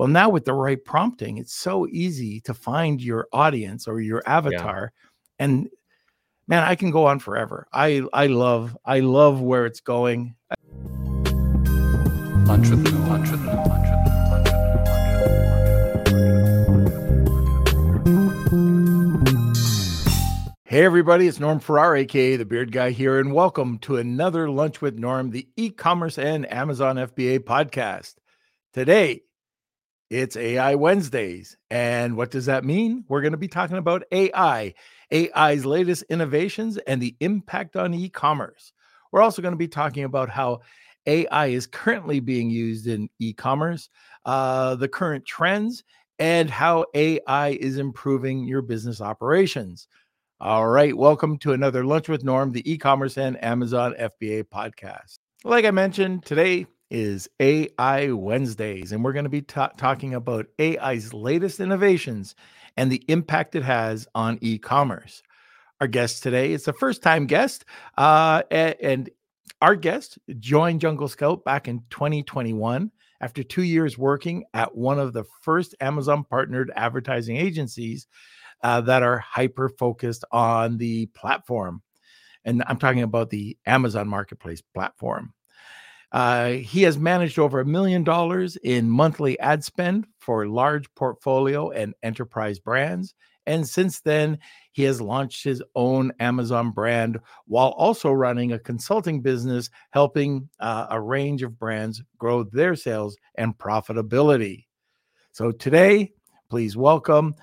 Well, now with the right prompting, it's so easy to find your audience or your avatar. Yeah. And man, I can go on forever. I I love I love where it's going. Lunch with the lunch with the lunch with Hey, everybody, it's Norm Farrar, aka the Beard Guy here, and welcome to another Lunch with Norm, the e commerce and Amazon FBA podcast. Today, it's AI Wednesdays. And what does that mean? We're going to be talking about AI, AI's latest innovations, and the impact on e commerce. We're also going to be talking about how AI is currently being used in e commerce, uh, the current trends, and how AI is improving your business operations. All right. Welcome to another Lunch with Norm, the e commerce and Amazon FBA podcast. Like I mentioned, today is AI Wednesdays, and we're going to be ta- talking about AI's latest innovations and the impact it has on e commerce. Our guest today is a first time guest, uh, and our guest joined Jungle Scout back in 2021 after two years working at one of the first Amazon partnered advertising agencies uh, that are hyper focused on the platform. And I'm talking about the Amazon Marketplace platform. Uh, he has managed over a million dollars in monthly ad spend for large portfolio and enterprise brands. And since then, he has launched his own Amazon brand while also running a consulting business, helping uh, a range of brands grow their sales and profitability. So today, please welcome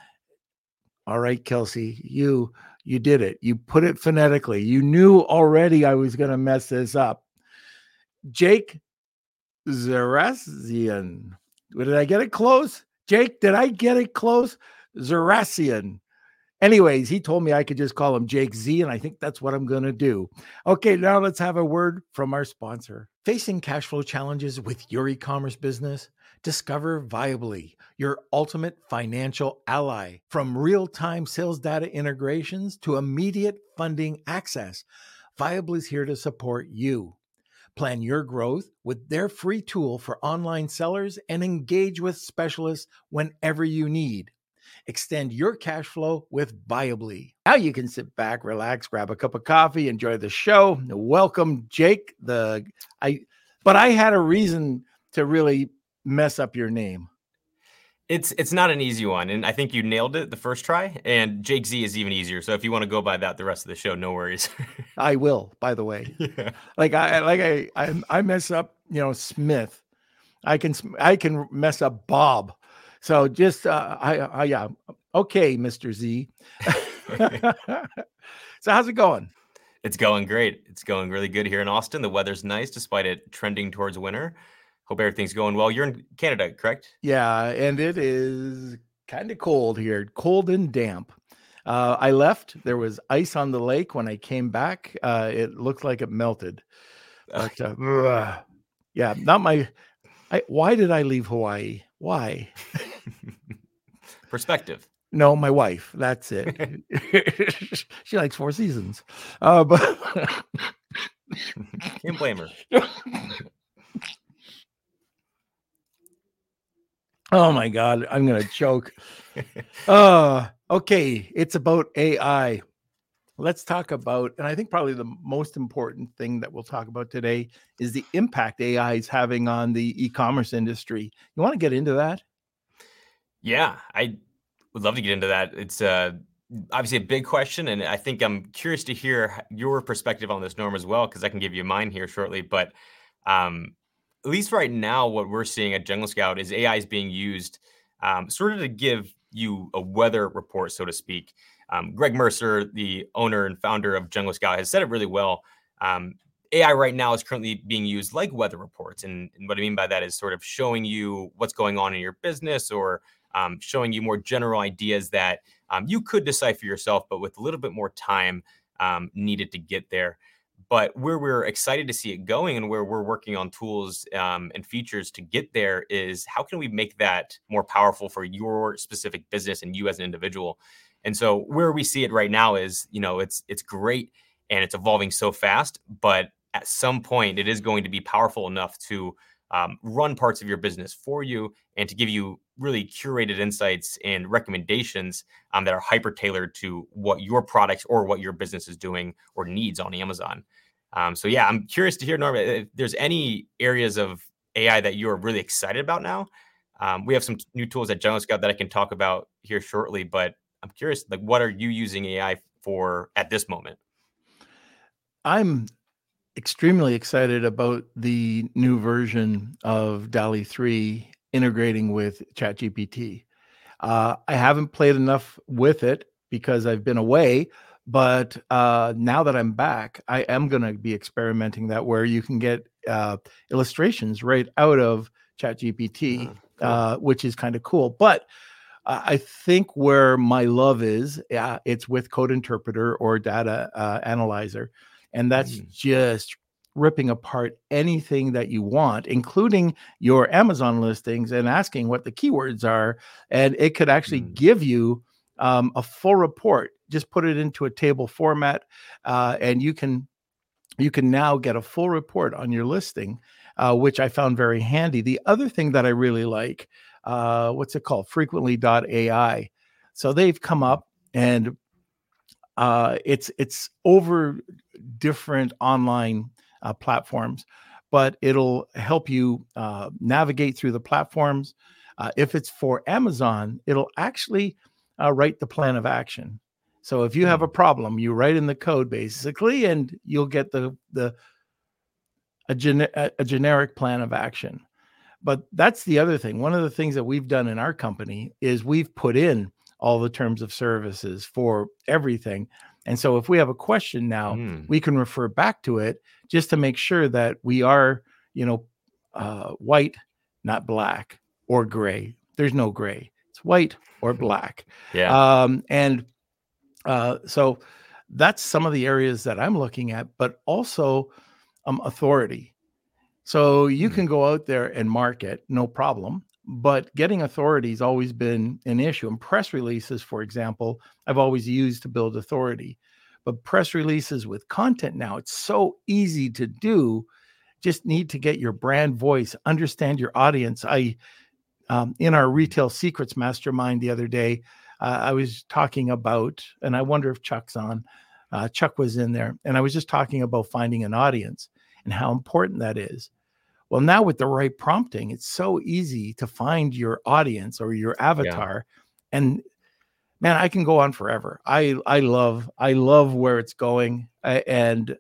all right, Kelsey, you you did it. You put it phonetically. You knew already I was going to mess this up. Jake Zarastian. Did I get it close? Jake, did I get it close? Zarastian. Anyways, he told me I could just call him Jake Z, and I think that's what I'm going to do. Okay, now let's have a word from our sponsor. Facing cash flow challenges with your e commerce business? Discover Viably, your ultimate financial ally. From real time sales data integrations to immediate funding access, Viably is here to support you. Plan your growth with their free tool for online sellers and engage with specialists whenever you need. Extend your cash flow with Viably. Now you can sit back, relax, grab a cup of coffee, enjoy the show. Welcome, Jake. The I, but I had a reason to really mess up your name? It's it's not an easy one, and I think you nailed it the first try. And Jake Z is even easier. So if you want to go by that the rest of the show, no worries. I will. By the way, yeah. like I like I, I I mess up, you know, Smith. I can I can mess up Bob. So just uh, I, I yeah okay, Mister Z. so how's it going? It's going great. It's going really good here in Austin. The weather's nice despite it trending towards winter. Hope everything's going well. You're in Canada, correct? Yeah, and it is kind of cold here, cold and damp. Uh, I left. There was ice on the lake when I came back. Uh, it looked like it melted. But, uh, yeah, not my. I, why did I leave Hawaii? Why? Perspective. No, my wife. That's it. she likes four seasons. Uh, but can't blame her. Oh my God, I'm gonna choke. uh okay, it's about AI. Let's talk about, and I think probably the most important thing that we'll talk about today is the impact AI is having on the e-commerce industry. You want to get into that? Yeah, I would love to get into that. It's uh obviously a big question, and I think I'm curious to hear your perspective on this norm as well, because I can give you mine here shortly. But um, at least right now, what we're seeing at Jungle Scout is AI is being used um, sort of to give you a weather report, so to speak. Um, Greg Mercer, the owner and founder of Jungle Scout, has said it really well. Um, AI right now is currently being used like weather reports. And, and, what I mean by that is sort of showing you what's going on in your business or um, showing you more general ideas that um, you could decipher yourself, but with a little bit more time um, needed to get there. But where we're excited to see it going and where we're working on tools um, and features to get there is how can we make that more powerful for your specific business and you as an individual? And so where we see it right now is, you know, it's it's great and it's evolving so fast, but at some point it is going to be powerful enough to um, run parts of your business for you and to give you really curated insights and recommendations um, that are hyper tailored to what your products or what your business is doing or needs on Amazon. Um, so yeah, I'm curious to hear, Norm, if there's any areas of AI that you're really excited about now. Um, we have some new tools at Jungle Scout that I can talk about here shortly, but I'm curious, like, what are you using AI for at this moment? I'm extremely excited about the new version of DALL-E 3 integrating with ChatGPT. Uh, I haven't played enough with it because I've been away, but uh, now that I'm back, I am going to be experimenting that where you can get uh, illustrations right out of ChatGPT, oh, cool. Uh, which is kind of cool. But I think where my love is, yeah, it's with Code Interpreter or Data uh, Analyzer and that's mm. just ripping apart anything that you want, including your Amazon listings, and asking what the keywords are. And it could actually mm. give you um, a full report. Just put it into a table format, uh, and you can you can now get a full report on your listing, uh, which I found very handy. The other thing that I really like, uh, what's it called? Frequently.ai. So they've come up and uh, it's it's over different online uh, platforms, but it'll help you uh, navigate through the platforms. Uh, if it's for Amazon, it'll actually uh, write the plan of action. So if you have a hmm. problem, you write in the code basically, and you'll get the the a, gen- a generic plan of action. But that's the other thing. One of the things that we've done in our company is we've put in all the terms of services for everything. And so if we have a question now, mm. we can refer back to it just to make sure that we are, you know, uh, white, not black or gray. There's no gray. It's white or black. yeah. Um, and uh, so that's some of the areas that I'm looking at, but also um, authority. So you mm. can go out there and market, no problem but getting authority has always been an issue. And press releases, for example, I've always used to build authority. But press releases with content now, it's so easy to do. Just need to get your brand voice, understand your audience. I, um, in our retail secrets mastermind the other day, uh, I was talking about, and I wonder if Chuck's on. Uh, Chuck was in there, and I was just talking about finding an audience and how important that is. Well, now with the right prompting, it's so easy to find your audience or your avatar. Yeah. And man, I can go on forever. I I love I love where it's going, I, and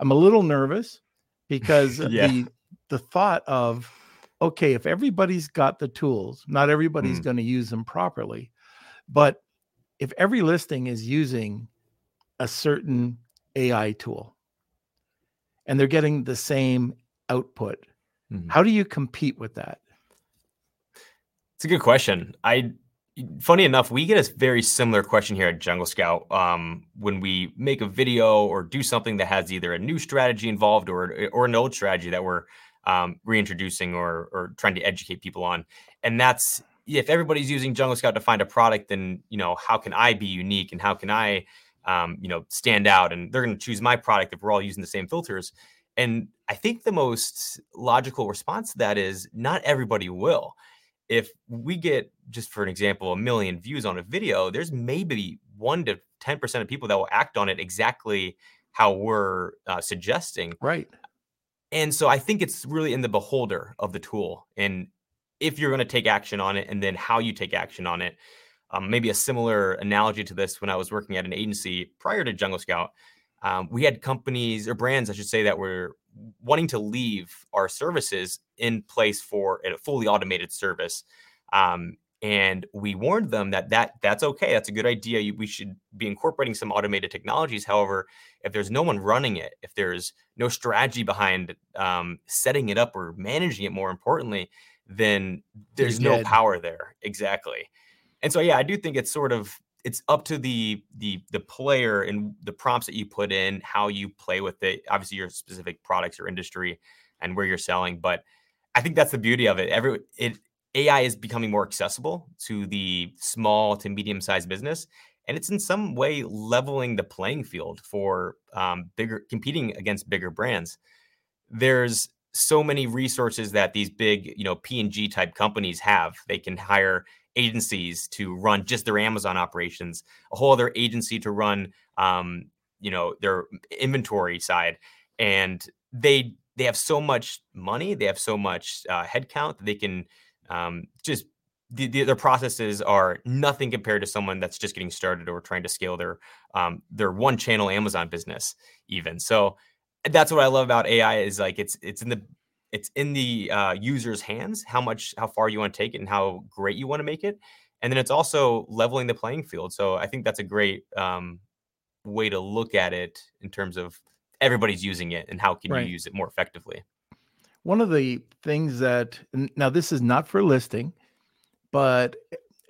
I'm a little nervous because yeah. the the thought of okay, if everybody's got the tools, not everybody's mm. going to use them properly, but if every listing is using a certain AI tool and they're getting the same output. Mm-hmm. How do you compete with that? It's a good question. I funny enough, we get a very similar question here at Jungle Scout um, when we make a video or do something that has either a new strategy involved or or an old strategy that we're um, reintroducing or or trying to educate people on. And that's if everybody's using Jungle Scout to find a product, then you know how can I be unique and how can I um, you know stand out? And they're going to choose my product if we're all using the same filters. And I think the most logical response to that is not everybody will. If we get, just for an example, a million views on a video, there's maybe one to 10% of people that will act on it exactly how we're uh, suggesting. Right. And so I think it's really in the beholder of the tool and if you're going to take action on it and then how you take action on it. Um, maybe a similar analogy to this when I was working at an agency prior to Jungle Scout um, we had companies or brands, I should say, that were wanting to leave our services in place for a fully automated service. Um, and we warned them that that that's okay. That's a good idea. We should be incorporating some automated technologies. However, if there's no one running it, if there's no strategy behind um, setting it up or managing it, more importantly, then there's no power there. Exactly. And so, yeah, I do think it's sort of it's up to the the the player and the prompts that you put in, how you play with it. Obviously, your specific products or industry and where you're selling, but I think that's the beauty of it. Every it AI is becoming more accessible to the small to medium sized business, and it's in some way leveling the playing field for um, bigger competing against bigger brands. There's so many resources that these big, you know, P&G type companies have. They can hire agencies to run just their Amazon operations, a whole other agency to run, um, you know, their inventory side, and they they have so much money, they have so much uh, headcount that they can um, just the, the, their processes are nothing compared to someone that's just getting started or trying to scale their um, their one channel Amazon business even. So that's what I love about AI is like it's it's in the it's in the uh, user's hands how much how far you want to take it and how great you want to make it, and then it's also leveling the playing field. So I think that's a great um, way to look at it in terms of everybody's using it and how can right. you use it more effectively. One of the things that now this is not for listing but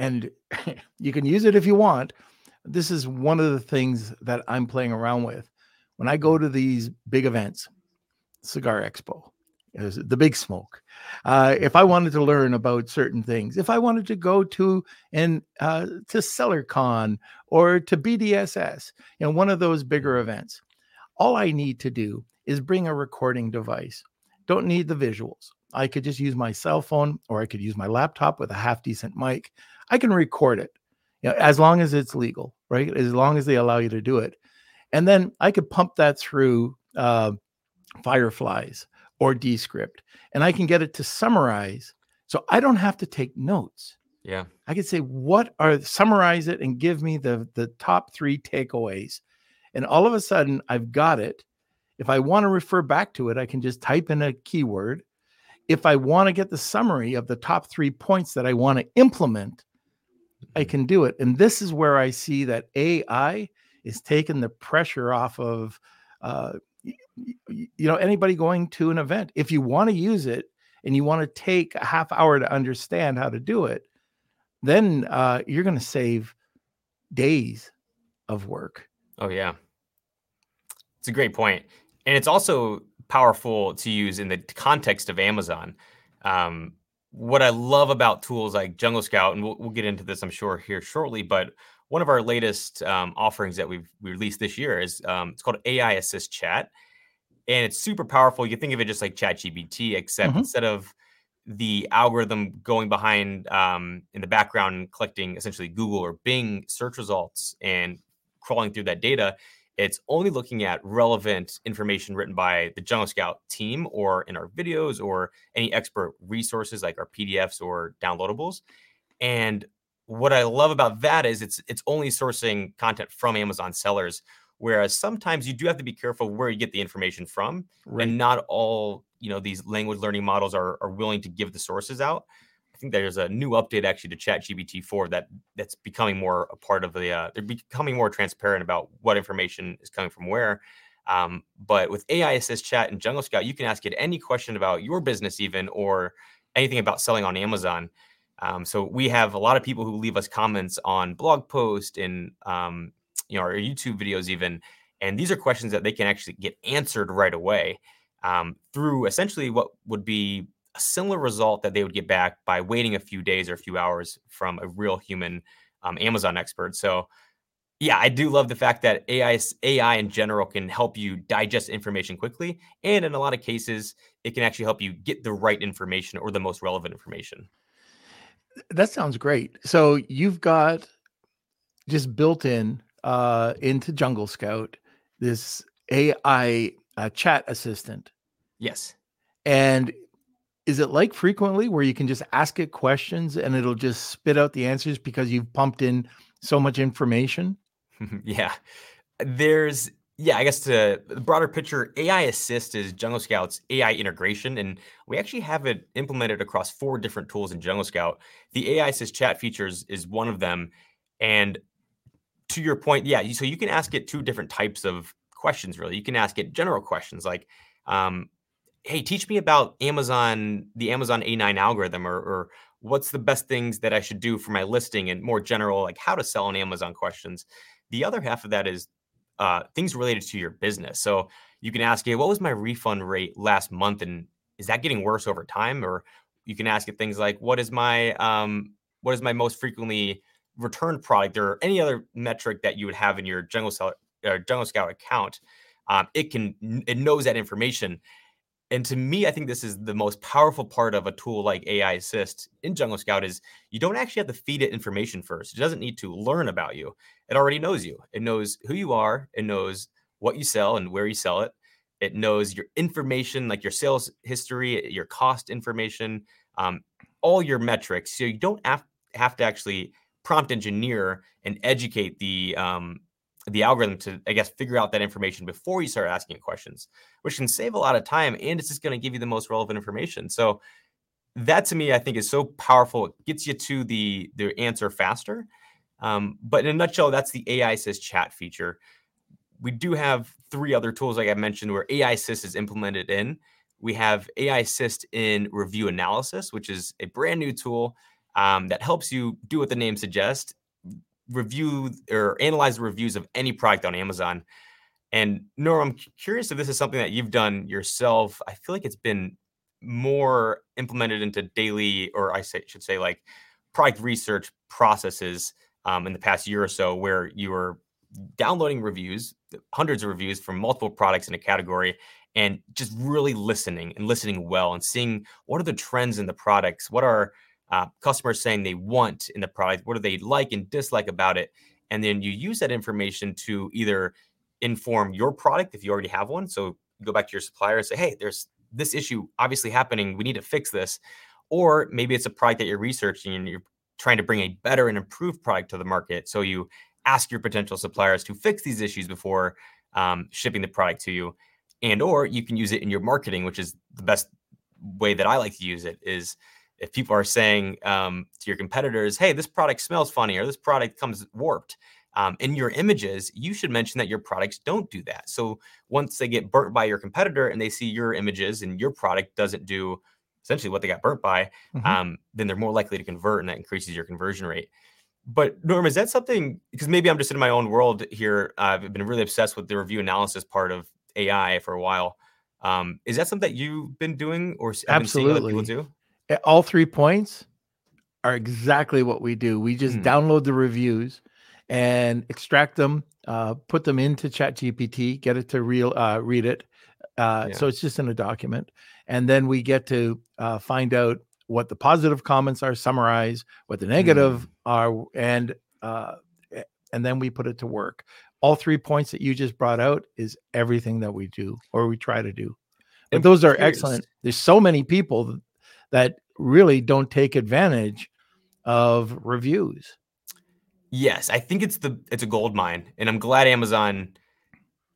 and you can use it if you want. This is one of the things that I'm playing around with when I go to these big events, Cigar Expo, the Big Smoke. Uh, if I wanted to learn about certain things, if I wanted to go to and uh, to SellerCon or to BDSS, you know, one of those bigger events, all I need to do is bring a recording device. Don't need the visuals. I could just use my cell phone or I could use my laptop with a half decent mic. I can record it, you know, as long as it's legal, right? As long as they allow you to do it. And then I could pump that through uh, Fireflies or Descript, and I can get it to summarize. So I don't have to take notes. Yeah. I could say, what are summarize it and give me the the top three takeaways. And all of a sudden I've got it. If I want to refer back to it, I can just type in a keyword if I want to get the summary of the top three points that I want to implement, I mm-hmm. can do it. And this is where I see that AI is taking the pressure off of, uh, you know, anybody going to an event. If you want to use it and you want to take a half hour to understand how to do it, then uh, you're going to save days of work. Oh yeah, it's a great point, and it's also powerful to use in the context of Amazon. Um, what I love about tools like Jungle Scout, and we'll, we'll, get into this, I'm sure, here shortly, but one of our latest um, offerings that we've we released this year is um, it's called AI Assist Chat, and it's super powerful. You can think of it just like ChatGPT, except mm-hmm. instead of the algorithm going behind um, in the background collecting essentially Google or Bing search results and crawling through that data, it's only looking at relevant information written by the Jungle Scout team or in our videos or any expert resources like our PDFs or downloadables. And what I love about that is it's it's only sourcing content from Amazon sellers. Whereas sometimes you do have to be careful where you get the information from, right. and not all you know these language learning models are are willing to give the sources out. I think there's a new update actually to ChatGPT 4 that that's becoming more a part of the. Uh, they're becoming more transparent about what information is coming from where. Um, but with AI Assist Chat and Jungle Scout, you can ask it any question about your business, even or anything about selling on Amazon. Um, so we have a lot of people who leave us comments on blog posts and um, you know our YouTube videos, even. And these are questions that they can actually get answered right away um, through essentially what would be a similar result that they would get back by waiting a few days or a few hours from a real human um, Amazon expert. So, yeah, I do love the fact that AI AI in general can help you digest information quickly, and in a lot of cases, it can actually help you get the right information or the most relevant information. That sounds great. So you've got just built in uh, into Jungle Scout this AI uh, chat assistant. Yes. And is it like frequently where you can just ask it questions and it'll just spit out the answers because you've pumped in so much information? yeah. There's yeah, I guess the, the broader picture, AI Assist is Jungle Scout's AI integration, and we actually have it implemented across four different tools in Jungle Scout. The AI Assist chat features is one of them, and to your point, yeah, so you can ask it two different types of questions. Really, you can ask it general questions like, um, hey, teach me about Amazon, the Amazon A9 algorithm, or, or what's the best things that I should do for my listing and more general, like how to sell on Amazon questions. The other half of that is uh, things related to your business. So you can ask it, what was my refund rate last month? And is that getting worse over time? Or you can ask it things like, what is my, um, what is my most frequently returned product or any other metric that you would have in your Jungle, Seller, uh, Jungle Scout account. Um, it can, it knows that information and to me, I think this is the most powerful part of a tool like AI Assist in Jungle Scout is you don't actually have to feed it information first. It doesn't need to learn about you. It already knows you. It knows who you are. It knows what you sell and where you sell it. It knows your information, like your sales history, your cost information, um, all your metrics. So you don't have, have to actually prompt engineer and educate the um, the algorithm to, I guess, figure out that information before you start asking questions, which can save a lot of time and it's just going to give you the most relevant information. So that to me, I think is so powerful. It gets you to the the answer faster. Um, but in a nutshell, that's the AI Assist chat feature. We do have three other tools, like I mentioned, where AI Assist is implemented in. We have AI Assist in review analysis, which is a brand new tool um, that helps you do what the name suggests review or analyze the reviews of any product on Amazon. And Norm, I'm curious if this is something that you've done yourself. I feel like it's been more implemented into daily, or I say, should say, like product research processes um, in the past year or so, where you are downloading reviews, hundreds of reviews from multiple products in a category, and just really listening and listening well and seeing what are the trends in the products, what are uh, customers saying they want in the product, what do they like and dislike about it, and then you use that information to either inform your product if you already have one. So go back to your supplier and say, hey, there's this issue obviously happening. We need to fix this. Or maybe it's a product that you're researching and you're trying to bring a better and improved product to the market. So you ask your potential suppliers to fix these issues before um, shipping the product to you. And or you can use it in your marketing, which is the best way that I like to use it is if people are saying um, to your competitors, hey, this product smells funny or this product comes warped, um, in your images, you should mention that your products don't do that. So once they get burnt by your competitor and they see your images and your product doesn't do essentially what they got burnt by, mm-hmm. um, then they're more likely to convert and that increases your conversion rate. But Norm, is that something? Because maybe I'm just in my own world here. I've been really obsessed with the review analysis part of AI for a while. Um, is that something that you've been doing or absolutely people do? All three points are exactly what we do. We just mm. download the reviews and extract them, uh, put them into ChatGPT, get it to real uh, read it. Uh, yeah. So it's just in a document, and then we get to uh, find out what the positive comments are, summarize what the negative mm. are, and uh, and then we put it to work. All three points that you just brought out is everything that we do or we try to do. But those are excellent. There's so many people that really don't take advantage of reviews. Yes, I think it's the it's a gold mine, and I'm glad Amazon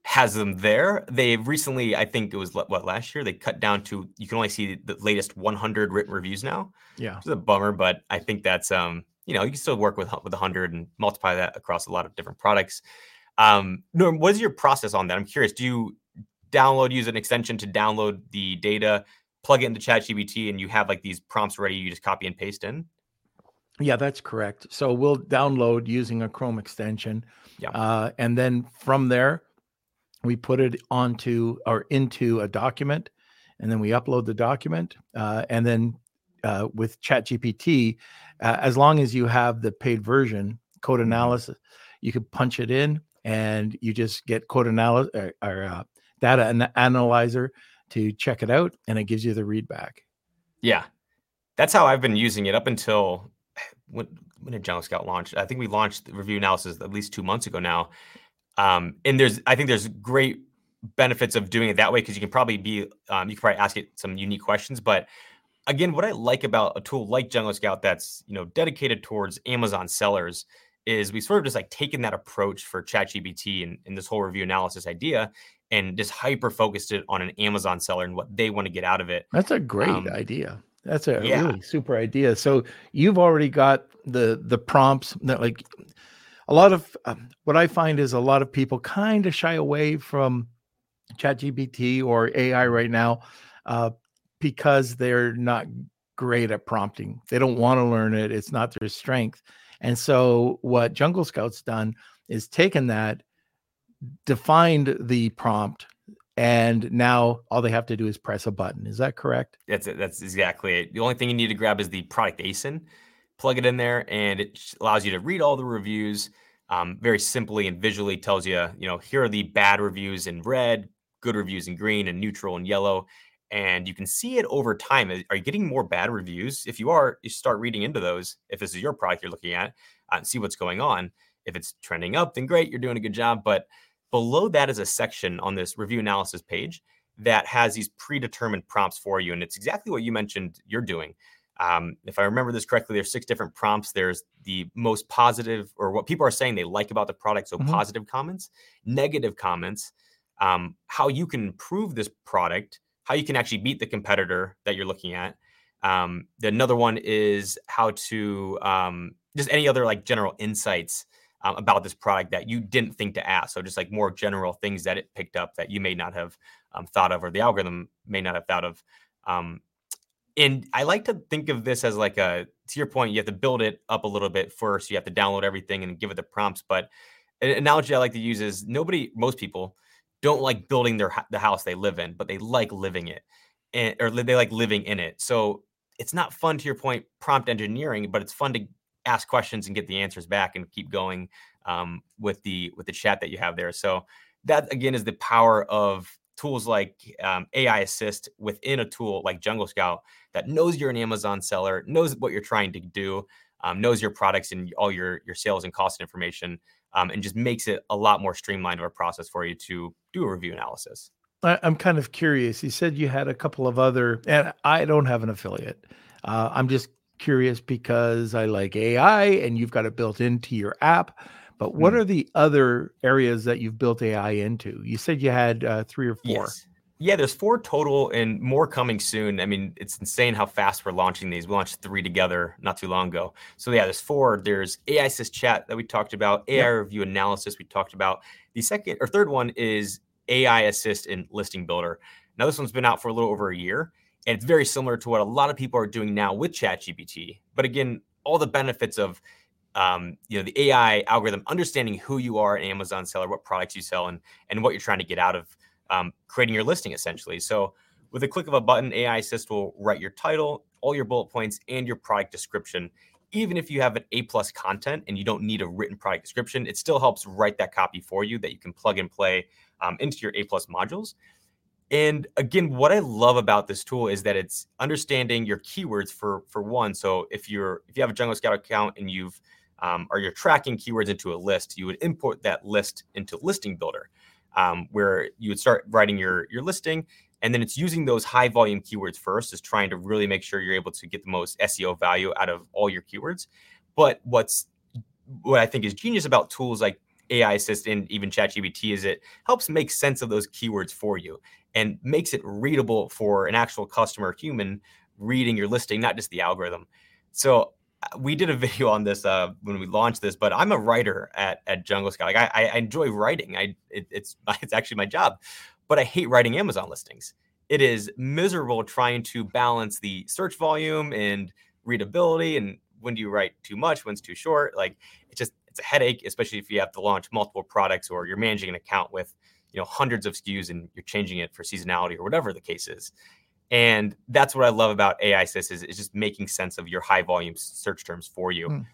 has them there. They've recently, I think it was what last year, they cut down to you can only see the latest 100 written reviews now. Yeah, it's a bummer, but I think that's um you know you can still work with with 100 and multiply that across a lot of different products. Um, Norm, what is your process on that? I'm curious. Do you download use an extension to download the data plug it into ChatGPT and you have like these prompts ready, you just copy and paste in? Yeah, that's correct. So we'll download using a Chrome extension. Yeah. Uh, and then from there, we put it onto or into a document and then we upload the document. Uh, and then uh, with ChatGPT, uh, as long as you have the paid version, code mm-hmm. analysis, you can punch it in and you just get code analysis or, or uh, data an- analyzer to check it out and it gives you the read back. Yeah. That's how I've been using it up until when, when did Jungle Scout launch? I think we launched the review analysis at least two months ago now. Um, and there's, I think there's great benefits of doing it that way because you can probably be, um, you can probably ask it some unique questions. But again, what I like about a tool like Jungle Scout that's you know dedicated towards Amazon sellers is we sort of just like taken that approach for ChatGPT and, and this whole review analysis idea and just hyper focused it on an Amazon seller and what they want to get out of it. That's a great um, idea. That's a yeah. really super idea. So you've already got the the prompts that like a lot of um, what I find is a lot of people kind of shy away from ChatGPT or AI right now uh, because they're not great at prompting. They don't want to learn it. It's not their strength. And so what Jungle Scout's done is taken that defined the prompt and now all they have to do is press a button. Is that correct? That's it. That's exactly it. The only thing you need to grab is the product ASIN, plug it in there, and it allows you to read all the reviews. Um, very simply and visually tells you, you know, here are the bad reviews in red, good reviews in green, and neutral in yellow. and you can see it over time. Are you getting more bad reviews? If you are, you start reading into those. If this is your product you're looking at, uh, see what's going on. If it's trending up, then great, you're doing a good job. But below that is a section on this review analysis page that has these predetermined prompts for you, and it's exactly what you mentioned you're doing. Um, if I remember this correctly, there's six different prompts. There's the most positive, or what people are saying they like about the product. So mm-hmm. positive comments, negative comments, um, how you can improve this product, how you can actually beat the competitor that you're looking at. Um, another one is how to um, just any other like general insights um, about this product that you didn't think to ask. So just like more general things that it picked up that you may not have um, thought of, or the algorithm may not have thought of. Um, and I like to think of this as like a to your point, you have to build it up a little bit first. You have to download everything and give it the prompts. But an analogy I like to use is nobody, most people don't like building their the house they live in, but they like living it, and or they like living in it. So it's not fun to your point, prompt engineering, but it's fun to ask questions and get the answers back and keep going um, with the with the chat that you have there. So that again is the power of tools like um, AI Assist within a tool like Jungle Scout that knows you're an Amazon seller, knows what you're trying to do, um, knows your products and all your your sales and cost information, um, and just makes it a lot more streamlined of a process for you to do a review analysis. I'm kind of curious. You said you had a couple of other, and I don't have an affiliate. Uh, I'm just curious because I like AI and you've got it built into your app. But what mm. are the other areas that you've built AI into? You said you had uh, three or four. Yes. Yeah, there's four total and more coming soon. I mean, it's insane how fast we're launching these. We launched three together not too long ago. So yeah, there's four. There's AI Assist Chat that we talked about, AI yep. Review Analysis we talked about. The second or third one is AI Assist in Listing Builder. Now this one's been out for a little over a year, and it's very similar to what a lot of people are doing now with ChatGPT. But again, all the benefits of um, you know the AI algorithm understanding who you are an Amazon seller, what products you sell, and and what you're trying to get out of um, creating your listing essentially. So with a click of a button, AI Assist will write your title, all your bullet points, and your product description. Even if you have an A plus content and you don't need a written product description, it still helps write that copy for you that you can plug and play um, into your A plus modules. And again, what I love about this tool is that it's understanding your keywords for for one. So if you're if you have a Jungle Scout account and you've um, or you're tracking keywords into a list, you would import that list into Listing Builder um, where you would start writing your your listing and then it's using those high volume keywords first is trying to really make sure you're able to get the most seo value out of all your keywords but what's what i think is genius about tools like ai assistant even chatgpt is it helps make sense of those keywords for you and makes it readable for an actual customer human reading your listing not just the algorithm so we did a video on this uh, when we launched this, but I'm a writer at, at Jungle Scout. Like I, I enjoy writing. I it, it's it's actually my job, but I hate writing Amazon listings. It is miserable trying to balance the search volume and readability. And when do you write too much? When's too short? Like it's just it's a headache, especially if you have to launch multiple products or you're managing an account with you know hundreds of SKUs and you're changing it for seasonality or whatever the case is. And that's what I love about AI Assist is, is just making sense of your high volume search terms for you. Mm.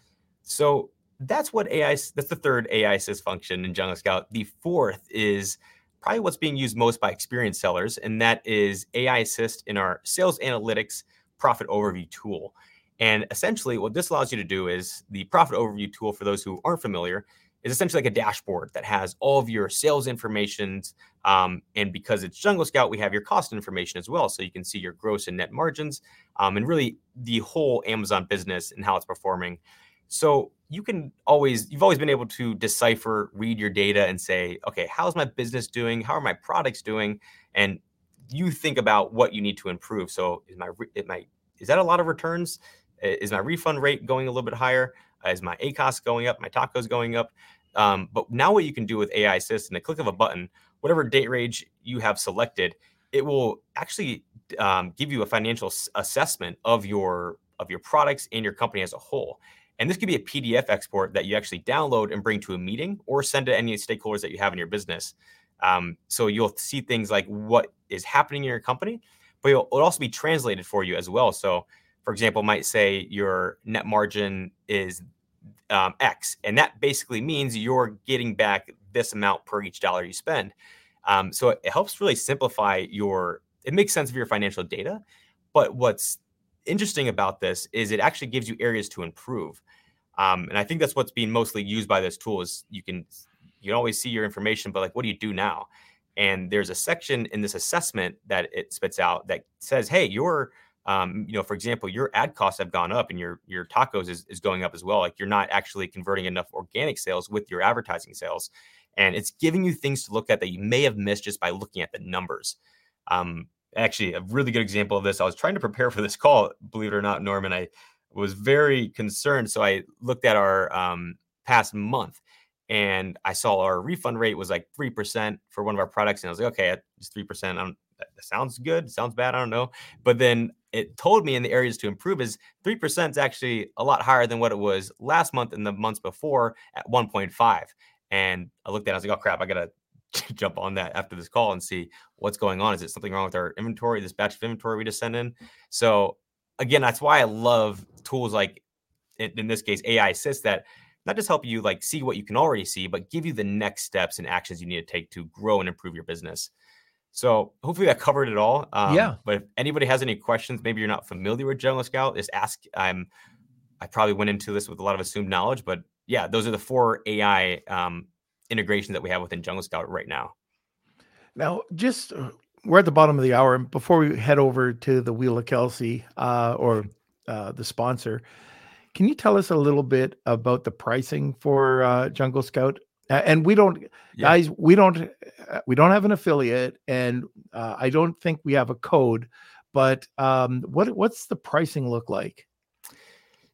So that's what AI, that's the third AI Assist function in Jungle Scout. The fourth is probably what's being used most by experienced sellers, and that is AI Assist in our sales analytics profit overview tool. And essentially, what this allows you to do is the profit overview tool, for those who aren't familiar, is essentially like a dashboard that has all of your sales information. Um, and because it's Jungle Scout, we have your cost information as well. So you can see your gross and net margins um, and really the whole Amazon business and how it's performing. So you can always, you've always been able to decipher, read your data and say, okay, how's my business doing? How are my products doing? And you think about what you need to improve. So is my, my is that a lot of returns? Is my refund rate going a little bit higher? Is my ACOS going up? My TACoS going up? Um, but now what you can do with AI Assist, in a click of a button, whatever date range you have selected, it will actually um, give you a financial s- assessment of your of your products and your company as a whole. And this could be a PDF export that you actually download and bring to a meeting or send to any stakeholders that you have in your business. Um, so you'll see things like what is happening in your company, but it'll, it'll also be translated for you as well. So, for example, might say your net margin is um, X, and that basically means you're getting back this amount per each dollar you spend. Um, so it, helps really simplify your it makes sense of your financial data. But what's interesting about this is it actually gives you areas to improve. Um, and I think that's what's being mostly used by this tool is you can you can always see your information, but like what do you do now? And there's a section in this assessment that it spits out that says, hey, your um, you know, for example, your ad costs have gone up and your your TACoS is, is going up as well. Like you're not actually converting enough organic sales with your advertising sales. And it's giving you things to look at that you may have missed just by looking at the numbers. Um, actually, a really good example of this. I was trying to prepare for this call, believe it or not, Norman. I was very concerned. So I looked at our um, past month and I saw our refund rate was like 3% for one of our products. And I was like, okay, it's 3%. I'm, that sounds good. Sounds bad. I don't know. But then it told me in the areas to improve is 3% is actually a lot higher than what it was last month and the months before at 1.5. And I looked at it, I was like, oh crap, I got to jump on that after this call and see what's going on. Is it something wrong with our inventory, this batch of inventory we just sent in? So again, that's why I love tools like in, in this case, AI Assist that not just help you like see what you can already see, but give you the next steps and actions you need to take to grow and improve your business. So hopefully that covered it all. Um, yeah. But if anybody has any questions, maybe you're not familiar with Jungle Scout, just ask. I'm. I probably went into this with a lot of assumed knowledge, but yeah, those are the four AI um, integrations that we have within Jungle Scout right now. Now, just uh, we're at the bottom of the hour, and before we head over to the Wheel of Kelsey uh, or uh, the sponsor, can you tell us a little bit about the pricing for uh, Jungle Scout? Uh, and we don't, yeah. guys, we don't, uh, we don't have an affiliate, and uh, I don't think we have a code. But um, what what's the pricing look like?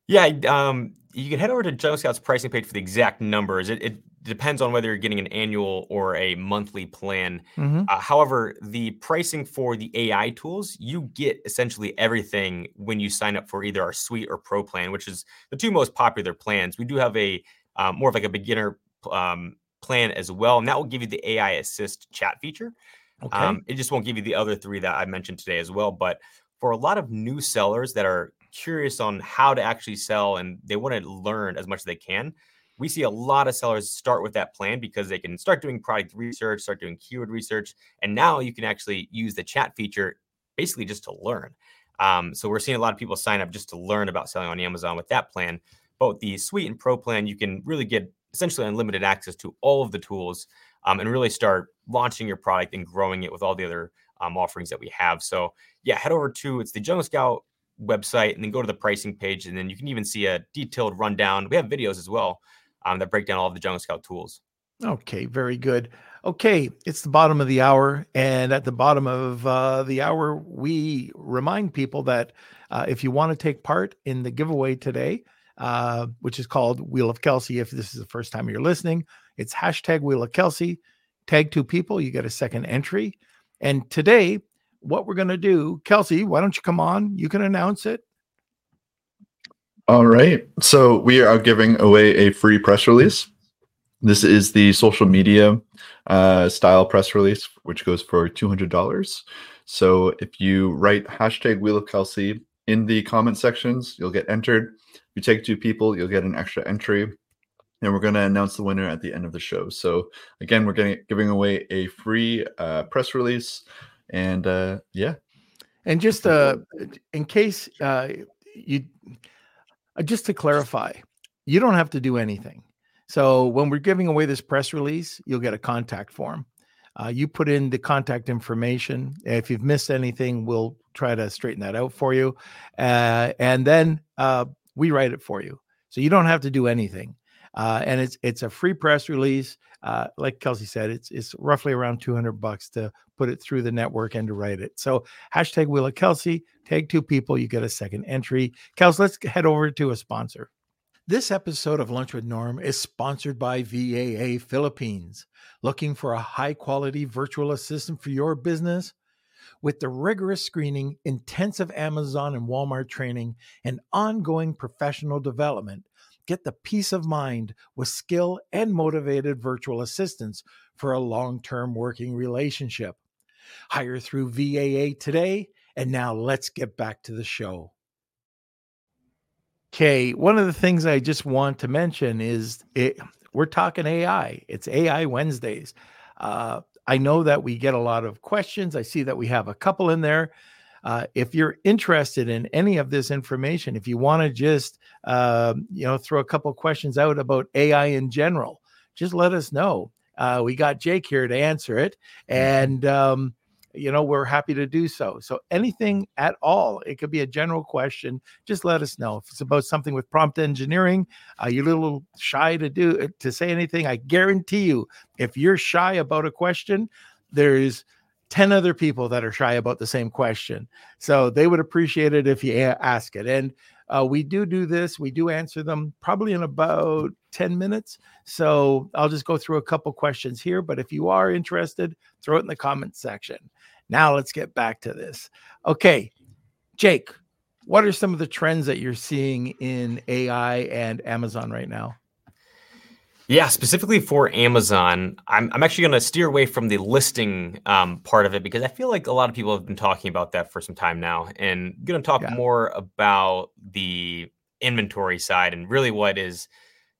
Yeah, um, you can head over to Jungle Scout's pricing page for the exact numbers. It, it depends on whether you're getting an annual or a monthly plan. Mm-hmm. Uh, however, the pricing for the AI tools, you get essentially everything when you sign up for either our suite or pro plan, which is the two most popular plans. We do have a um, more of like a beginner um, plan as well, and that will give you the AI assist chat feature. Okay. Um, it just won't give you the other three that I mentioned today as well. But for a lot of new sellers that are curious on how to actually sell and they want to learn as much as they can, we see a lot of sellers start with that plan because they can start doing product research, start doing keyword research, and now you can actually use the chat feature basically just to learn. Um, so we're seeing a lot of people sign up just to learn about selling on Amazon with that plan. Both the Suite and Pro plan, you can really get essentially unlimited access to all of the tools um, and really start launching your product and growing it with all the other um, offerings that we have. So yeah, head over to it's the Jungle Scout website and then go to the pricing page and then you can even see a detailed rundown. We have videos as well um, that break down all of the Jungle Scout tools. Okay, very good. Okay, it's the bottom of the hour. And at the bottom of uh, the hour, we remind people that uh, if you want to take part in the giveaway today, uh, which is called Wheel of Kelsey, if this is the first time you're listening, it's hashtag Wheel of Kelsey. Tag two people, you get a second entry. And today, what we're going to do, Kelsey, why don't you come on? You can announce it. All right. So we are giving away a free press release. This is the social media uh, style press release, which goes for $200. So if you write hashtag Wheel of Kelsey in the comment sections, you'll get entered. If you take two people, you'll get an extra entry. And we're going to announce the winner at the end of the show. So again, we're getting giving away a free uh, press release. And uh, yeah. And just uh, in case uh, you uh, just to clarify, you don't have to do anything. So when we're giving away this press release, you'll get a contact form. Uh, you put in the contact information. If you've missed anything, we'll try to straighten that out for you. Uh, and then uh, we write it for you. So you don't have to do anything. Uh, and it's it's a free press release. Uh, like Kelsey said, it's it's roughly around 200 bucks to put it through the network and to write it. So hashtag Wheel of Kelsey, tag two people, you get a second entry. Kelsey, let's head over to a sponsor. This episode of Lunch with Norm is sponsored by VAA Philippines. Looking for a high quality virtual assistant for your business? With the rigorous screening, intensive Amazon and Walmart training, and ongoing professional development, Get the peace of mind with skill and motivated virtual assistants for a long term working relationship. Hire through VAA today. And now let's get back to the show. Okay, one of the things I just want to mention is it, we're talking AI. It's AI Wednesdays. Uh, I know that we get a lot of questions. I see that we have a couple in there. Uh, if you're interested in any of this information, if you want to just uh, you know throw a couple questions out about AI in general, just let us know. Uh, we got Jake here to answer it, mm-hmm. and um, you know, we're happy to do so. So anything at all, it could be a general question. Just let us know if it's about something with prompt engineering. Uh, you're a little shy to do uh, to say anything. I guarantee you, if you're shy about a question, there's 10 other people that are shy about the same question. So they would appreciate it if you ask it. And uh, we do do this. We do answer them probably in about 10 minutes. So I'll just go through a couple questions here. But if you are interested, throw it in the comment section. Now let's get back to this. Okay, Jake, what are some of the trends that you're seeing in AI and Amazon right now? Yeah, specifically for Amazon, I'm, I'm actually going to steer away from the listing um, part of it because I feel like a lot of people have been talking about that for some time now, and going to talk yeah. more about the inventory side and really what is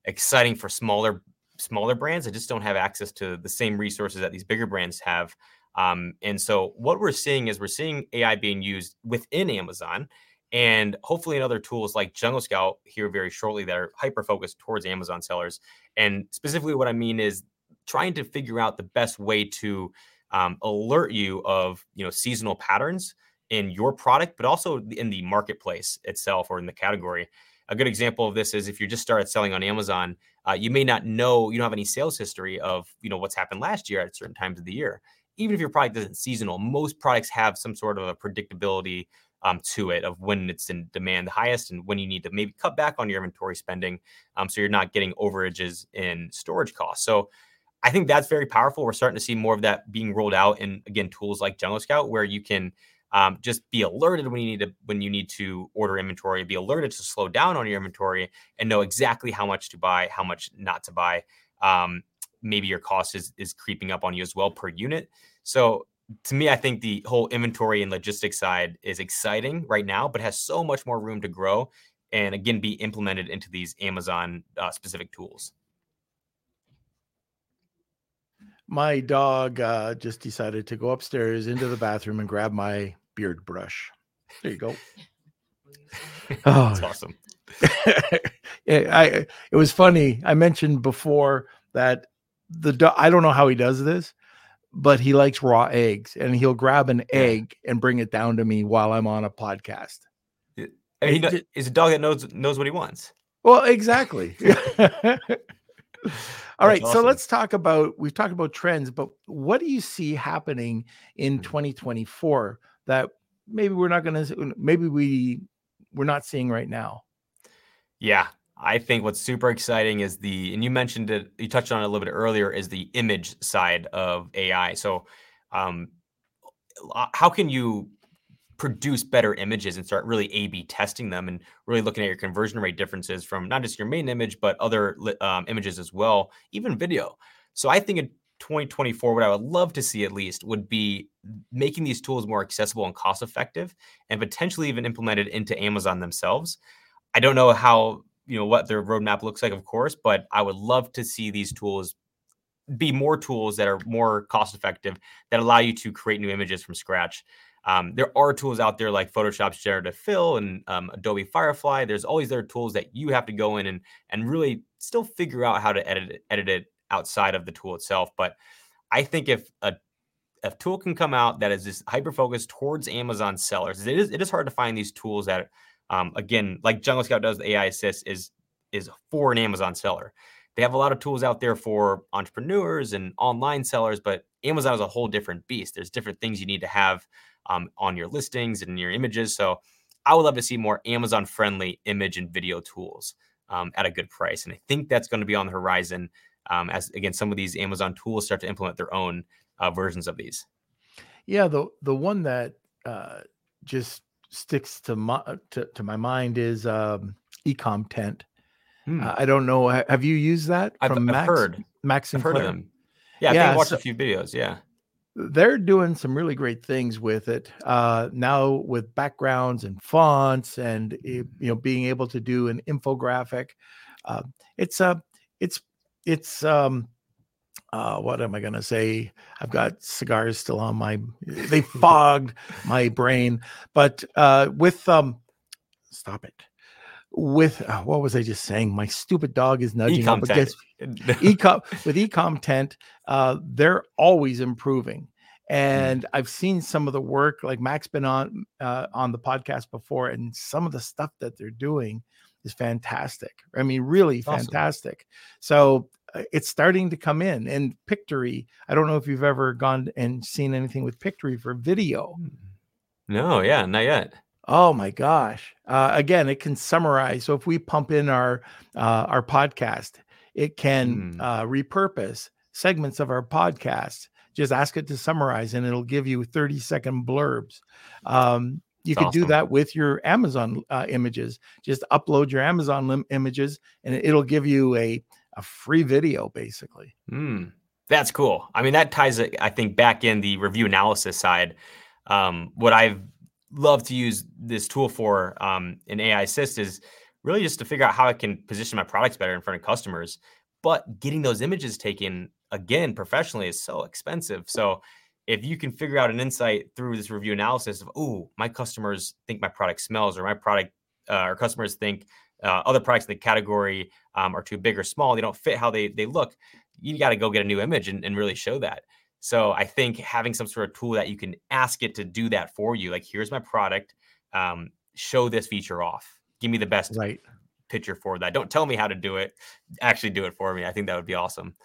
exciting for smaller smaller brands that just don't have access to the same resources that these bigger brands have. Um, and so what we're seeing is we're seeing AI being used within Amazon and hopefully in other tools like Jungle Scout here very shortly that are hyper focused towards Amazon sellers. And specifically, what I mean is trying to figure out the best way to um, alert you of you know seasonal patterns in your product, but also in the marketplace itself or in the category. A good example of this is if you just started selling on Amazon, uh, you may not know you don't have any sales history of you know what's happened last year at certain times of the year. Even if your product isn't seasonal, most products have some sort of a predictability um, to it of when it's in demand the highest and when you need to maybe cut back on your inventory spending um, so you're not getting overages in storage costs. So I think that's very powerful. We're starting to see more of that being rolled out in again tools like Jungle Scout where you can um, just be alerted when you need to when you need to order inventory, be alerted to slow down on your inventory and know exactly how much to buy, how much not to buy. Um, maybe your cost is is creeping up on you as well per unit. So to me, I think the whole inventory and logistics side is exciting right now, but has so much more room to grow and again be implemented into these Amazon uh, specific tools. My dog uh, just decided to go upstairs into the bathroom and grab my beard brush. There you go. oh, that's awesome. I it was funny. I mentioned before that the dog. I don't know how he does this, but he likes raw eggs and he'll grab an egg and bring it down to me while I'm on a podcast. He is a dog that knows knows what he wants. Well, exactly. All right, awesome. so let's talk about we've talked about trends, but what do you see happening in hmm. 2024 that maybe we're not going to maybe we we're not seeing right now? Yeah, I think what's super exciting is the, and you mentioned it, you touched on it a little bit earlier, is the image side of AI. So, um, how can you produce better images and start really A B testing them and really looking at your conversion rate differences from not just your main image, but other um, images as well, even video? So, I think in 2024, what I would love to see at least would be making these tools more accessible and cost effective and potentially even implemented into Amazon themselves. I don't know how you know what their roadmap looks like, of course, but I would love to see these tools be more tools that are more cost effective that allow you to create new images from scratch. Um, there are tools out there like Photoshop's generative fill and um, Adobe Firefly. There's always other tools that you have to go in and and really still figure out how to edit it, edit it outside of the tool itself. But I think if a if tool can come out that is just hyper focused towards Amazon sellers, it is it is hard to find these tools that um, again, like Jungle Scout does, the AI Assist is is for an Amazon seller. They have a lot of tools out there for entrepreneurs and online sellers, but Amazon is a whole different beast. There's different things you need to have um, on your listings and your images. So I would love to see more Amazon friendly image and video tools um, at a good price. And I think that's going to be on the horizon um, as, again, some of these Amazon tools start to implement their own uh, versions of these. Yeah. The, the one that uh, just sticks to my to, to my mind is um, Ecom Tent. Hmm. Uh, I don't know. Have you used that? I've, Max, I've heard. Max and heard of them. Yeah, yeah, I watched so, a few videos. Yeah, they're doing some really great things with it uh, now with backgrounds and fonts and you know being able to do an infographic. Uh, it's a uh, it's it's um uh, what am I going to say? I've got cigars still on my, they fogged my brain. But uh, with, um, stop it. With uh, what was I just saying? My stupid dog is nudging Ecom up against ecom with ecom tent. Uh, they're always improving, and I've seen some of the work. Like Mac's been on uh, on the podcast before, and some of the stuff that they're doing is fantastic. I mean, really Awesome. fantastic. So it's starting to come in. And Pictory, I don't know if you've ever gone and seen anything with Pictory for video. no, yeah, not yet. Oh my gosh! Uh, again, it can summarize. So if we pump in our uh, our podcast, it can Hmm. uh, repurpose segments of our podcast. Just ask it to summarize, and it'll give you thirty second blurbs. Um, you That's could do that with your Amazon uh, images. Just upload your Amazon lim- images, and it'll give you a a free video, basically. Hmm. That's cool. I mean, that ties it, I think, back in the review analysis side. Um, what I've loved to use this tool for um, in AI Assist is really just to figure out how I can position my products better in front of customers. But getting those images taken again professionally is so expensive. So if you can figure out an insight through this review analysis of, oh, my customers think my product smells, or my product, uh, or customers think uh, other products in the category um, are too big or small, they don't fit how they they look you got to go get a new image and, and really show that. So I think having some sort of tool that you can ask it to do that for you, like here's my product, um, show this feature off, give me the best Right. picture for that. Don't tell me how to do it, actually do it for me. I think that would be awesome.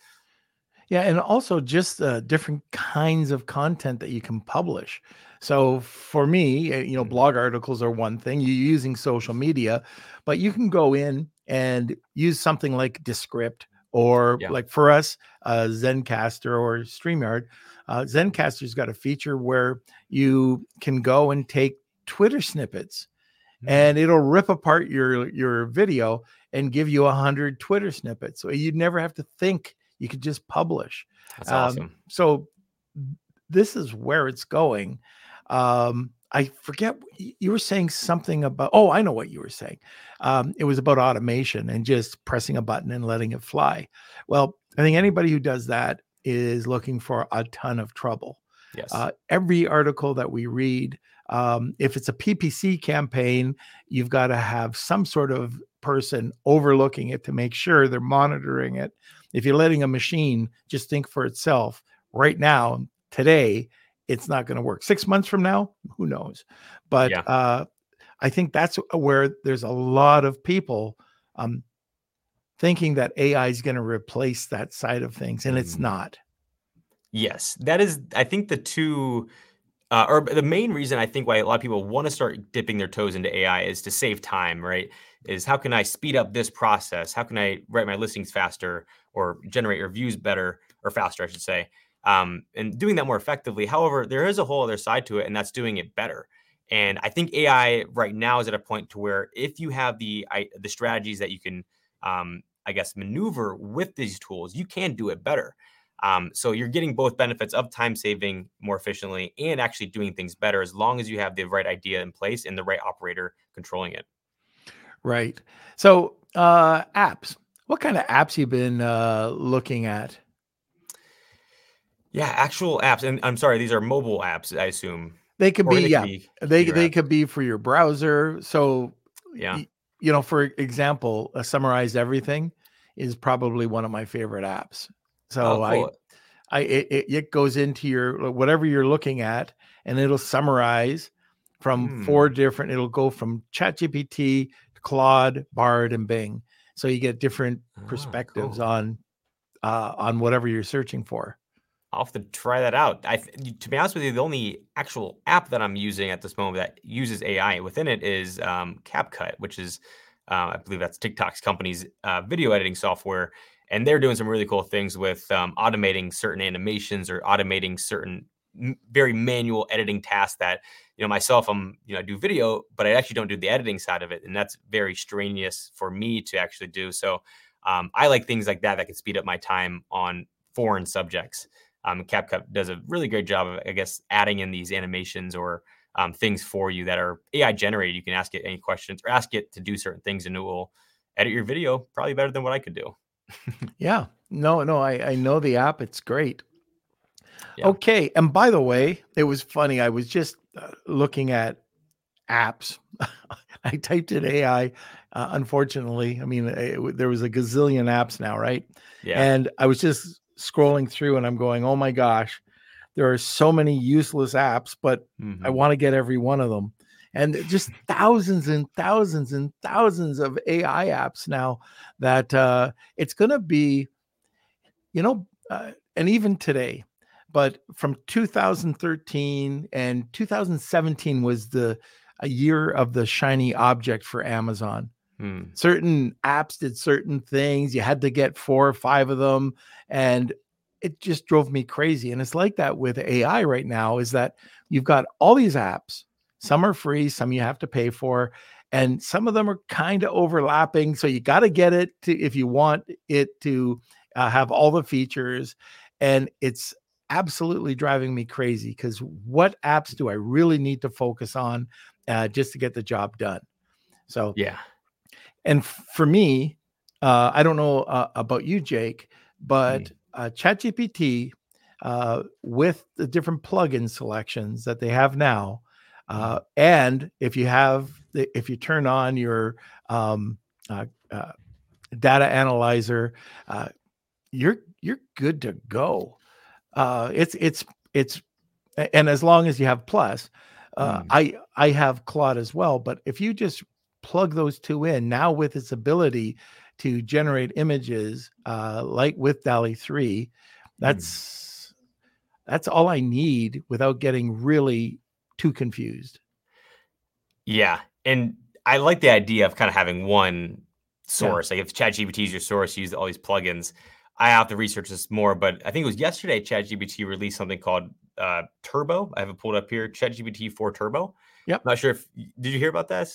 Yeah, and also just uh, different kinds of content that you can publish. So for me, uh, you know, blog articles are one thing. You're using social media, but you can go in and use something like Descript or Yeah. like for us, uh, Zencastr or StreamYard. Uh, Zencastr's got a feature where you can go and take Twitter snippets Mm. and it'll rip apart your your video and give you a hundred Twitter snippets. So you'd never have to think. You could just publish. That's um, awesome. So this is where it's going. Um, I forget you were saying something about. Oh, I know what you were saying. Um, it was about automation and just pressing a button and letting it fly. Well, I think anybody who does that is looking for a ton of trouble Yes. uh, every article that we read um, if it's a ppc campaign you've got to have some sort of person overlooking it to make sure they're monitoring it if you're letting a machine just think for itself right now today it's not going to work six months from now who knows but Yeah. uh, i think that's where there's a lot of people um, thinking that ai is going to replace that side of things and it's Mm. not Yes, that is. I think the two, uh, or the main reason I think why a lot of people want to start dipping their toes into AI is to save time. Right? Is how can I speed up this process? How can I write my listings faster or generate your views better or faster, I should say, um, and doing that more effectively. However, there is a whole other side to it, and that's doing it better. And I think AI right now is at a point to where if you have the I, the strategies that you can, um, I guess, maneuver with these tools, you can do it better. Um, so you're getting both benefits of time saving more efficiently and actually doing things better as long as you have the right idea in place and the right operator controlling it. Right. So, uh, apps. What kind of apps you been uh, looking at? Yeah, actual apps, and I'm sorry, these are mobile apps, I assume. They could Or be, they yeah, could be they they apps. could be for your browser. So, Yeah. y- you know, for example, uh, summarize everything is probably one of my favorite apps. So Oh, I, cool. I it, it it goes into your whatever you're looking at, and it'll summarize from Hmm. four different. It'll go from ChatGPT, Claude, Bard, and Bing. So you get different Ah, perspectives cool. on uh, on whatever you're searching for. I'll have to try that out. I, to be honest with you, the only actual app that I'm using at this moment that uses AI within it is um, CapCut, which is, uh, I believe that's TikTok's company's uh, video editing software, and they're doing some really cool things with um, automating certain animations or automating certain very manual editing tasks that you know myself i'm you know i do video but i actually don't do the editing side of it and that's very strenuous for me to actually do so um, i like things like that that can speed up my time on foreign subjects um, CapCut does a really great job of, I guess, adding in these animations or um, things for you that are AI generated. You can ask it any questions or ask it to do certain things, and it will edit your video probably better than what I could do. Yeah. No, no, I, I know the app. It's great. Yeah. Okay. And by the way, it was funny. I was just uh, looking at apps. I typed in AI. Uh, unfortunately, I mean, it, there was a gazillion apps now, right? Yeah. And I was just scrolling through and I'm going, oh my gosh, there are so many useless apps, but I Mhm. want to get every one of them. And just thousands and thousands and thousands of AI apps now that uh, it's going to be, you know, uh, and even today, but from 2013 and 2017 was the a year of the shiny object for Amazon Hmm. certain apps did certain things. You had to get four or five of them. And it just drove me crazy. And it's like that with AI right now is that you've got all these apps. Some are free, some you have to pay for, and some of them are kind of overlapping. So you got to get it to if you want it to uh, have all the features. And it's absolutely driving me crazy because what apps do I really need to focus on uh, just to get the job done? So Yeah. and f- for me, uh, I don't know uh, about you, Jake, but uh, ChatGPT uh, with the different plugin selections that they have now, uh, and if you have, the, if you turn on your um, uh, uh, data analyzer, uh, you're you're good to go. Uh, it's it's it's, and as long as you have Plus, uh, Mm. I I have Claude as well. But if you just plug those two in now with its ability to generate images uh, like with DALL-E 3 that's that's all I need without getting really too confused. Yeah. And I like the idea of kind of having one source. Like if ChatGPT is your source, you use all these plugins. I have to research this more, but I think it was yesterday ChatGPT released something called uh, Turbo. I have it pulled up here, ChatGPT 4 Turbo. Yep. Not sure if did you hear about that?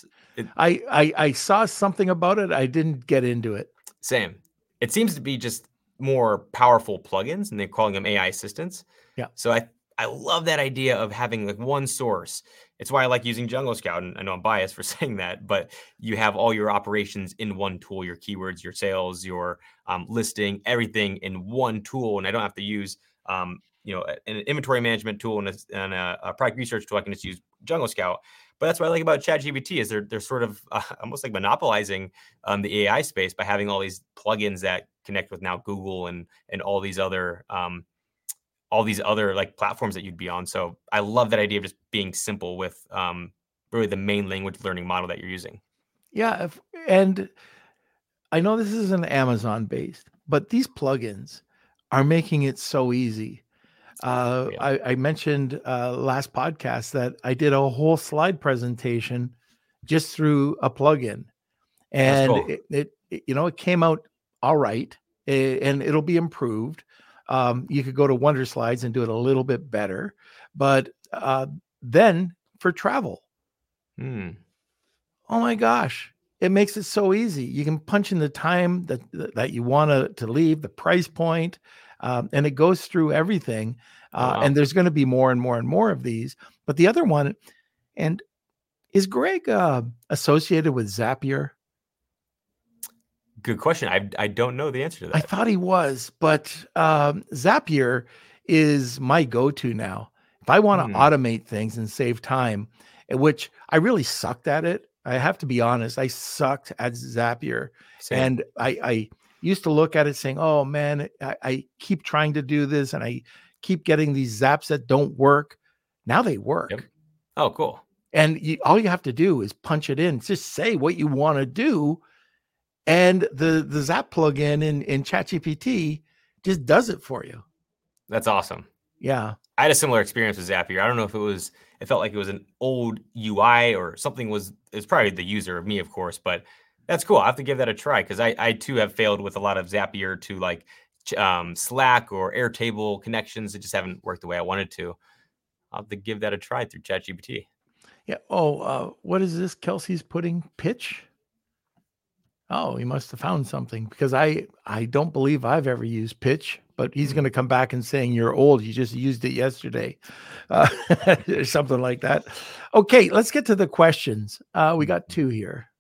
I, I I saw something about it. I didn't get into it. Same. It seems to be just more powerful plugins, and they're calling them AI assistants. Yeah. So I I love that idea of having like one source. It's why I like using Jungle Scout, and I know I'm biased for saying that, but you have all your operations in one tool, your keywords, your sales, your um, listing, everything in one tool, and I don't have to use um, you know an inventory management tool and a, and a, a product research tool. I can just use Jungle Scout. But that's what I like about ChatGPT is they're they're sort of uh, almost like monopolizing um, the AI space by having all these plugins that connect with now Google and and all these other um, all these other like platforms that you'd be on. So I love that idea of just being simple with um, really the main language learning model that you're using. Yeah, if, and I know this is an Amazon based, but these plugins are making it so easy. Uh, Yeah. I, I mentioned uh, last podcast that I did a whole slide presentation just through a plugin, and cool. it, it, you know it came out all right, and it'll be improved. Um, you could go to Wonder Slides and do it a little bit better, but uh, then for travel, Hmm. oh my gosh it makes it so easy you can punch in the time that that you want to to leave the price point um, and it goes through everything uh, wow. and there's going to be more and more and more of these but the other one and is greg uh, associated with zapier Good question. I I don't know the answer to that. i thought he was but um, zapier is my go-to now if i want to Hmm. automate things and save time eh, which i really sucked at it i have to be honest i sucked at zapier Same. And I, I used to look at it saying, oh man, I, I keep trying to do this and I keep getting these zaps that don't work. Now they work. Yep. oh, cool. And you, all you have to do is punch it in, just say what you want to do. And the, the Zap plugin in, in ChatGPT just does it for you. That's awesome. Yeah. I had a similar experience with Zapier. I don't know if it was, it felt like it was an old UI or something was, it's probably the user of me, of course, but that's cool. I have to give that a try because I, I too have failed with a lot of Zapier to like um, Slack or Airtable connections that just haven't worked the way I wanted to. I'll have to give that a try through ChatGPT. Yeah. Oh, uh, what is this? Kelsey's putting pitch. Oh, he must have found something because I I don't believe I've ever used pitch, but he's Hmm. going to come back and saying you're old. You just used it yesterday, uh, or something like that. Okay, let's get to the questions. Uh, we got two here.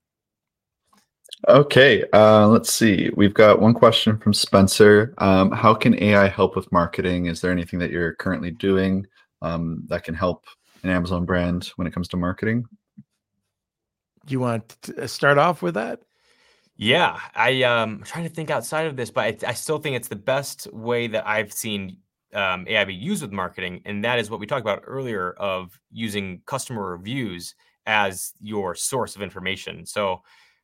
Okay, uh, let's see. We've got one question from Spencer. Um, how can AI help with marketing? Is there anything that you're currently doing um, that can help an Amazon brand when it comes to marketing? Do you want to start off with that? Yeah, I um I'm trying to think outside of this, but I, I still think it's the best way that I've seen um, AI be used with marketing, and that is what we talked about earlier of using customer reviews as your source of information. So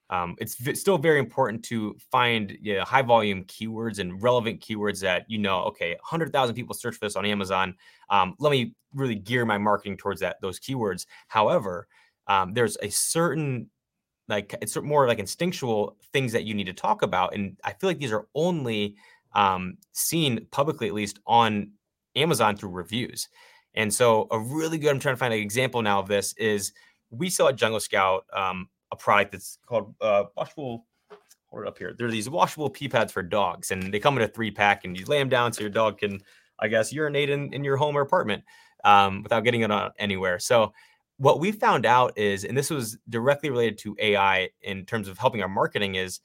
um, it's v- still very important to find you know, high volume keywords and relevant keywords that you know. Okay, 100,000 people search for this on Amazon. Um, let me really gear my marketing towards that those keywords. However, um, there's a certain like it's more like instinctual things that you need to talk about, and I feel like these are only um, seen publicly, at least on Amazon through reviews. And so, a really good, I'm trying to find an example now of this is we sell at Jungle Scout um, a product that's called uh, washable. Hold it up here. There are these washable pee pads for dogs, and they come in a three pack, and you lay them down so your dog can, I guess, urinate in, in your home or apartment um, without getting it on anywhere. So, what we found out is, and this was directly related to AI in terms of helping our marketing, is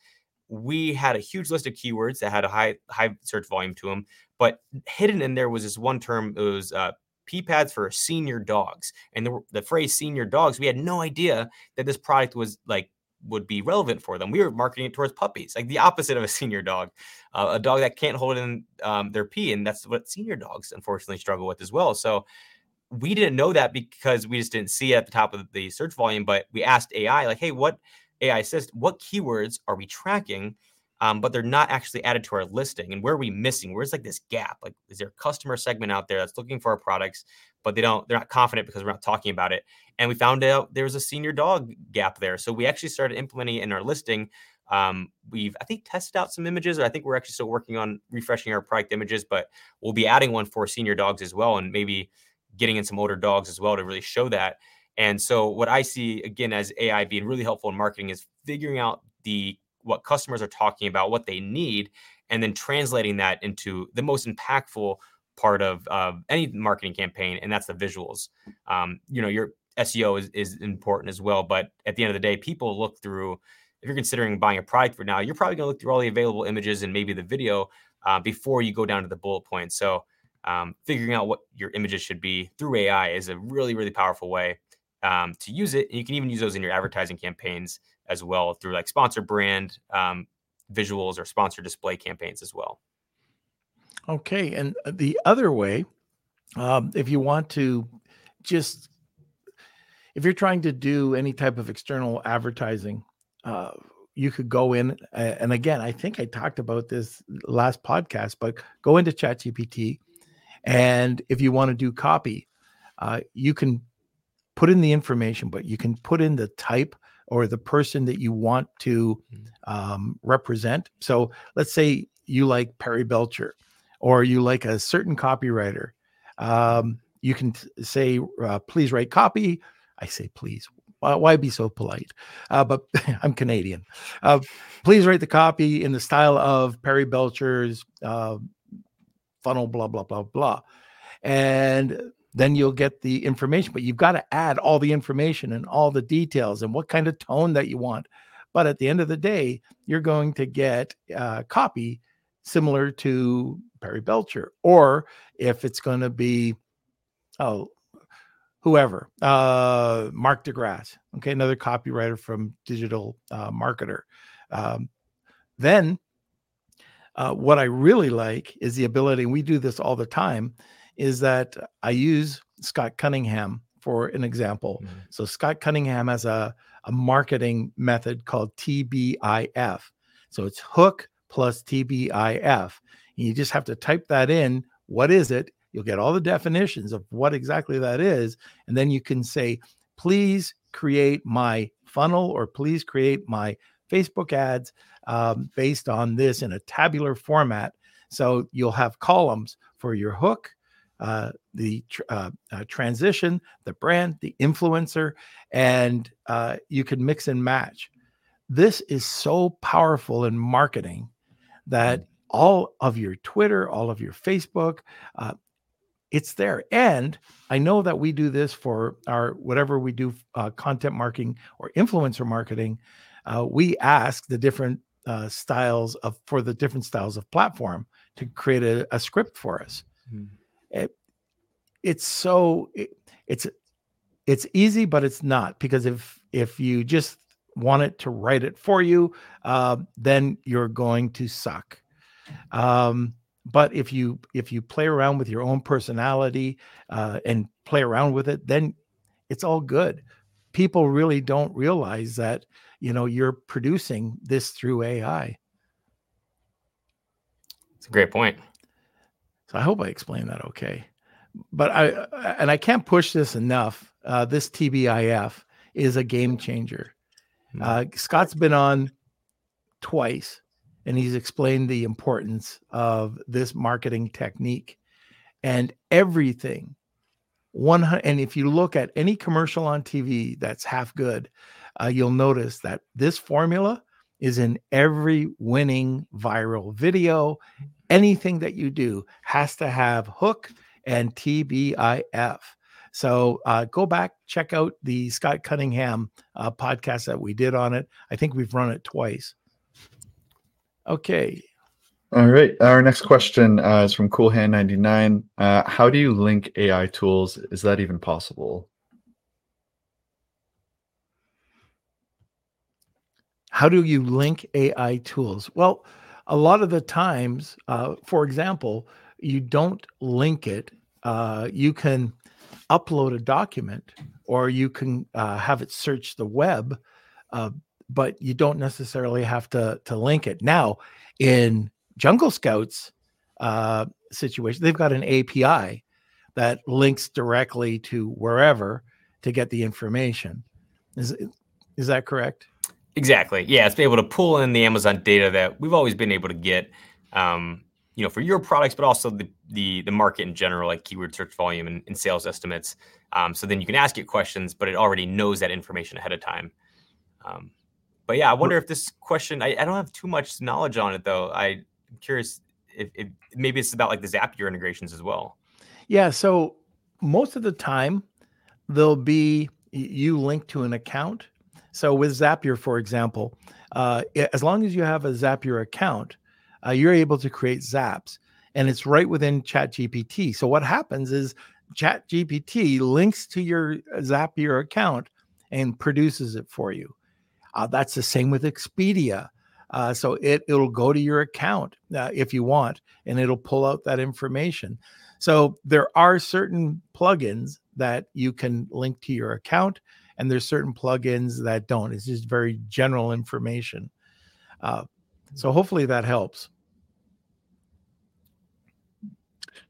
we had a huge list of keywords that had a high high search volume to them, but hidden in there was this one term. It was uh, pee pads for senior dogs. And the, the phrase senior dogs, we had no idea that this product was like would be relevant for them. We were marketing it towards puppies, like the opposite of a senior dog, uh, a dog that can't hold in um, their pee. And that's what senior dogs unfortunately struggle with as well. So we didn't know that because we just didn't see it at the top of the search volume. But we asked AI, like, hey, what AI says, what keywords are we tracking? um, but they're not actually added to our listing. And where are we missing? Where's like this gap? Like, is there a customer segment out there that's looking for our products, but they don't, they're not confident because we're not talking about it. And we found out there was a senior dog gap there. So we actually started implementing in our listing. Um, we've, I think, tested out some images, or I think we're actually still working on refreshing our product images, but we'll be adding one for senior dogs as well, and maybe getting in some older dogs as well to really show that. And so, what I see again as AI being really helpful in marketing is figuring out the what customers are talking about, what they need, and then translating that into the most impactful part of uh, any marketing campaign, and that's the visuals. Um, you know, your SEO is, is important as well, but at the end of the day, people look through. If you're considering buying a product for now, you're probably going to look through all the available images and maybe the video uh, before you go down to the bullet points. So, um, figuring out what your images should be through AI is a really, really powerful way um, to use it. And you can even use those in your advertising campaigns as well through like sponsor brand um, visuals or sponsor display campaigns as well. Okay. And uh, the other way, um, if you want to just, if you're trying to do any type of external advertising, uh, you could go in and again, I think I talked about this last podcast, but go into chat ChatGPT, and if you want to do copy, uh, you can put in the information, but you can put in the type or the person that you want to mm. um, represent. So let's say you like Perry Belcher or you like a certain copywriter. Um, you can t- say, uh, please write copy. I say, please. Why, why be so polite? Uh, but I'm Canadian. Uh, please write the copy in the style of Perry Belcher's uh, funnel, blah, blah, blah, blah. And then you'll get the information. But you've got to add all the information and all the details and what kind of tone that you want. But at the end of the day, you're going to get uh, copy similar to Perry Belcher, or if it's going to be, oh, whoever, uh, Mark DeGrasse, okay, another copywriter from Digital uh, Marketer. Um, then uh, what I really like is the ability, and we do this all the time, is that I use Scott Cunningham for an example. Mm-hmm. So Scott Cunningham has a, a marketing method called TBIF. So it's hook plus TBIF. And you just have to type that in. What is it? You'll get all the definitions of what exactly that is. And then you can say, please create my funnel or please create my Facebook ads um, based on this in a tabular format. So you'll have columns for your hook, uh, the tr- uh, uh, transition, the brand, the influencer, and uh, you can mix and match. This is so powerful in marketing that mm. all of your Twitter, all of your Facebook, uh, it's there. And I know that we do this for our whatever we do uh, content marketing or influencer marketing. Uh, we ask the different uh, styles of for the different styles of platform to create a, a script for us. Mm-hmm. It, it's so it, it's it's easy, but it's not because if if you just want it to write it for you, uh, then you're going to suck. Um, but if you if you play around with your own personality uh, and play around with it, then it's all good. People really don't realize that you know you're producing this through AI. It's a great point. So I hope I explained that okay. But I and I can't push this enough. Uh, this TBIF is a game changer. Hmm. Uh, Scott's been on twice and he's explained the importance of this marketing technique and everything. One and if you look at any commercial on TV that's half good, uh, you'll notice that this formula is in every winning viral video. Anything that you do has to have hook and TBIF. So uh, go back, check out the Scott Cunningham uh, podcast that we did on it. I think we've run it twice. Okay. All right. Our next question uh, is from Coolhand99. Uh, how do you link AI tools? Is that even possible? How do you link AI tools? Well, a lot of the times, uh, for example, you don't link it. Uh, you can upload a document or you can uh, have it search the web uh, but you don't necessarily have to to link it. Now, in Jungle Scouts uh, situation, they've got an API that links directly to wherever to get the information. Is is that correct? Exactly. Yeah, it's been able to pull in the Amazon data that we've always been able to get. Um, you know, for your products, but also the the, the market in general, like keyword search volume and, and sales estimates. Um, so then you can ask it questions, but it already knows that information ahead of time. Um, but yeah, I wonder if this question, I, I don't have too much knowledge on it though. I, am curious if, if maybe it's about like the Zapier integrations as well. Yeah. So most of the time, there'll be you link to an account. So with Zapier, for example, uh, as long as you have a Zapier account, uh, you're able to create Zaps, and it's right within ChatGPT. So what happens is ChatGPT links to your Zapier account and produces it for you. Uh, that's the same with Expedia. Uh, so it it'll go to your account uh, if you want, and it'll pull out that information. So there are certain plugins that you can link to your account, and there's certain plugins that don't. It's just very general information. Uh, so hopefully that helps.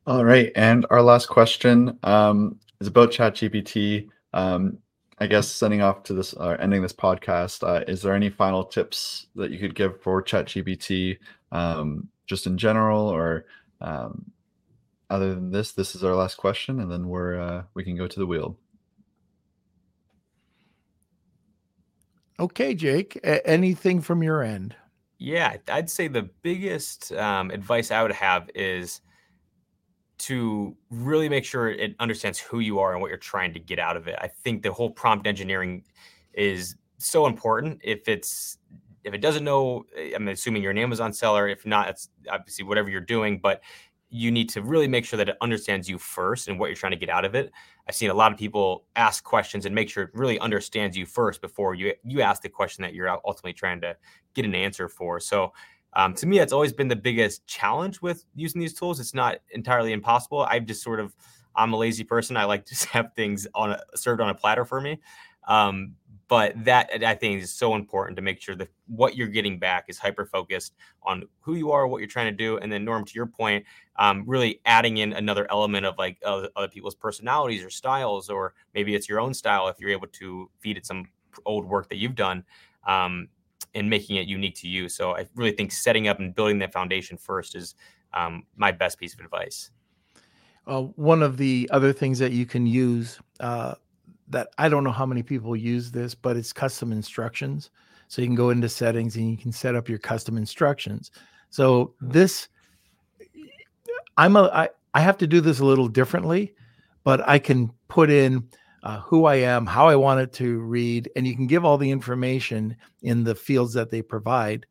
All right, and our last question um, is about ChatGPT. Um, I guess sending off to this or uh, ending this podcast, uh, is there any final tips that you could give for ChatGPT, um, just in general, or um, other than this? This is our last question, and then we're uh, we can go to the wheel. Okay, Jake. A- anything from your end? Yeah, I'd say the biggest um, advice I would have is to really make sure it understands who you are and what you're trying to get out of it. I think the whole prompt engineering is so important. If it's if it doesn't know, eh, I'm assuming you're an Amazon seller. If not, it's obviously whatever you're doing, but you need to really make sure that it understands you first and what you're trying to get out of it. I've seen a lot of people ask questions and make sure it really understands you first before you you ask the question that you're ultimately trying to get an answer for. So um, to me, that's always been the biggest challenge with using these tools. It's not entirely impossible. I've just sort of, I'm a lazy person. I like to have things on a, served on a platter for me. Um, but that I think is so important to make sure that what you're getting back is hyper focused on who you are, what you're trying to do, and then Norm, to your point, um, really adding in another element of like other, people's personalities or styles, or maybe it's your own style if you're able to feed it some old work that you've done. Um, and making it unique to you. So I really think setting up and building that foundation first is um, my best piece of advice. Uh, one of the other things that you can use uh, that I don't know how many people use this, but it's custom instructions. So you can go into settings and you can set up your custom instructions. So this, I'm a, I, I have to do this a little differently, but I can put in uh, who I am, how I want it to read, and you can give all the information in the fields that they provide.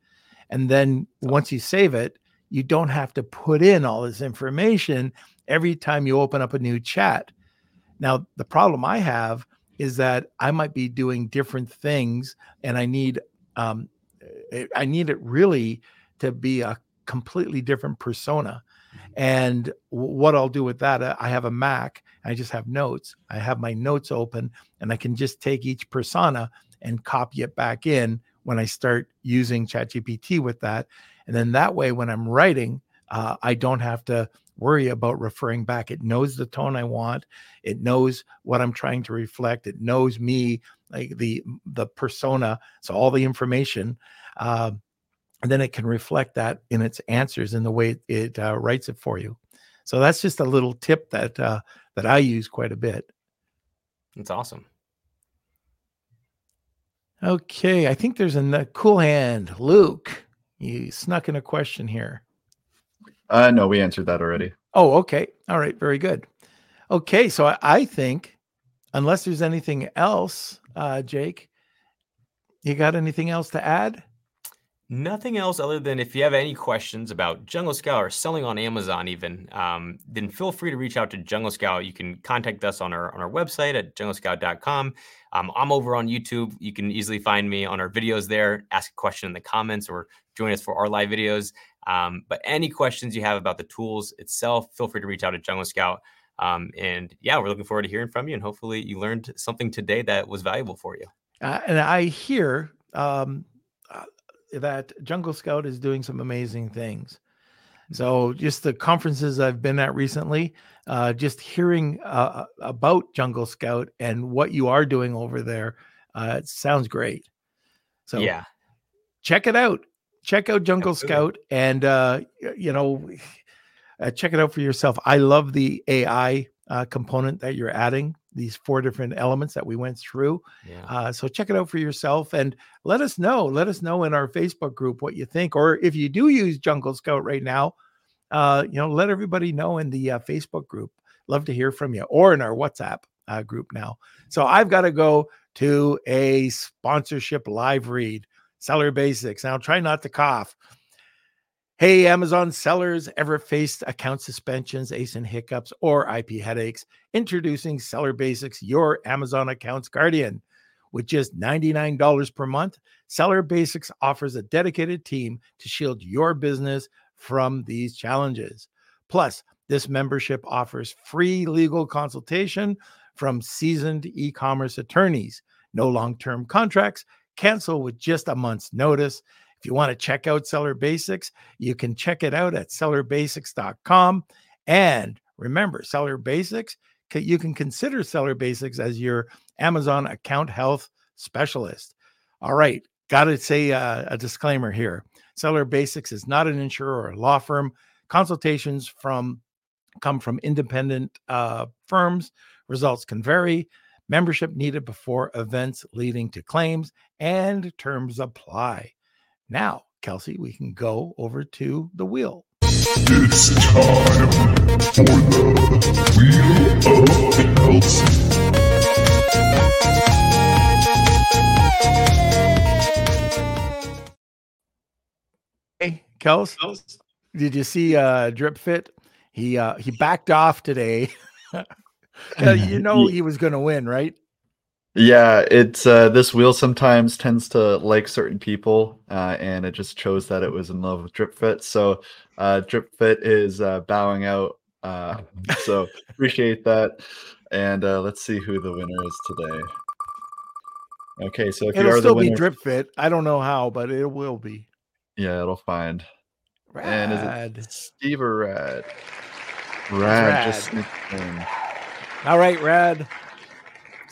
And then once you save it, you don't have to put in all this information every time you open up a new chat. Now, the problem I have is that I might be doing different things, and I need um, eh, I need it really to be a completely different persona. Mm-hmm. And what I'll do with that, uh, I have a Mac. I just have notes. I have my notes open, and I can just take each persona and copy it back in when I start using ChatGPT with that. And then that way, when I'm writing, uh, I don't have to worry about referring back. It knows the tone I want. It knows what I'm trying to reflect. It knows me, like the the persona. So all the information, uh, and then it can reflect that in its answers in the way it uh, writes it for you. So that's just a little tip that uh, that I use quite a bit. That's awesome. Okay, I think there's a cool hand, Luke. You snuck in a question here. Uh, no, we answered that already. Oh, okay. All right. Very good. Okay. So I, I think, unless there's anything else, uh, Jake, you got anything else to add? Nothing else other than if you have any questions about Jungle Scout or selling on Amazon, even, um, then feel free to reach out to Jungle Scout. You can contact us on our on our website at junglescout.com. Um, I'm over on YouTube. You can easily find me on our videos there. Ask a question in the comments or join us for our live videos. Um, but any questions you have about the tools itself, feel free to reach out to Jungle Scout. Um, and yeah, we're looking forward to hearing from you. And hopefully, you learned something today that was valuable for you. Uh, and I hear um, uh, that Jungle Scout is doing some amazing things. So, just the conferences I've been at recently, uh, just hearing uh, about Jungle Scout and what you are doing over there, uh, it sounds great. So, yeah, check it out check out Jungle Absolutely. Scout and uh, you know uh, check it out for yourself. I love the AI uh, component that you're adding. These four different elements that we went through. Yeah. Uh, so check it out for yourself and let us know. Let us know in our Facebook group what you think, or if you do use Jungle Scout right now, uh, you know, let everybody know in the uh, Facebook group. Love to hear from you, or in our WhatsApp uh, group now. So I've got to go to a sponsorship live read. Seller Basics. Now try not to cough. Hey, Amazon sellers, ever faced account suspensions, ASIN hiccups, or IP headaches? Introducing Seller Basics, your Amazon accounts guardian. With just $99 per month, Seller Basics offers a dedicated team to shield your business from these challenges. Plus, this membership offers free legal consultation from seasoned e commerce attorneys, no long term contracts, cancel with just a month's notice. If you want to check out Seller Basics, you can check it out at sellerbasics.com. And remember, Seller Basics, you can consider Seller Basics as your Amazon account health specialist. All right, got to say uh, a disclaimer here. Seller Basics is not an insurer or a law firm. Consultations from come from independent uh, firms. Results can vary. Membership needed before events leading to claims and terms apply. Now, Kelsey, we can go over to the wheel. It's time for the Wheel of Kelsey. Hey, Kels, did you see uh, Drip Fit? He uh, he backed off today you know he was going to win, right? Yeah, it's uh, this wheel sometimes tends to like certain people, uh, and it just chose that it was in love with Drip Fit. So uh, Drip Fit is uh, bowing out. Uh, so appreciate that, and uh, let's see who the winner is today. Okay, so if it'll you are still the winner, be Drip Fit. I don't know how, but it will be. Yeah, it'll find. Rad. And is it Steve or Rad? Rad, Rad. just all right, Rad.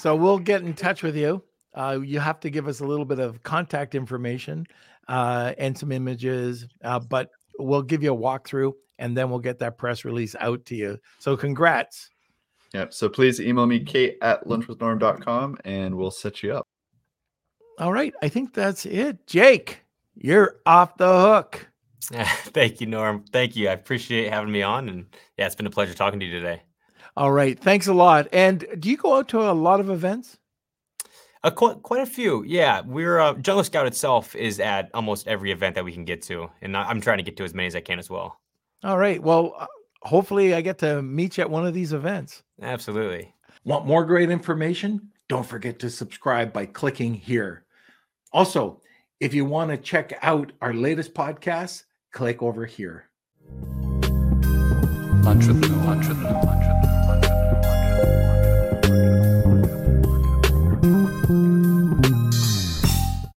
So we'll get in touch with you. Uh, you have to give us a little bit of contact information uh, and some images, uh, but we'll give you a walkthrough and then we'll get that press release out to you. So congrats. Yep. So please email me, kate at lunchwithnorm.com, and we'll set you up. All right. I think that's it. Jake, you're off the hook. Thank you, Norm. Thank you. I appreciate having me on. And yeah, it's been a pleasure talking to you today. All right. Thanks a lot. And do you go out to a lot of events? Uh, quite, quite a few. Yeah. We're uh, Jungle Scout itself is at almost every event that we can get to. And I'm trying to get to as many as I can as well. All right. Well, uh, hopefully I get to meet you at one of these events. Absolutely. Want more great information? Don't forget to subscribe by clicking here. Also, if you want to check out our latest podcast, click over here. Lunch with, lunch with, lunch with.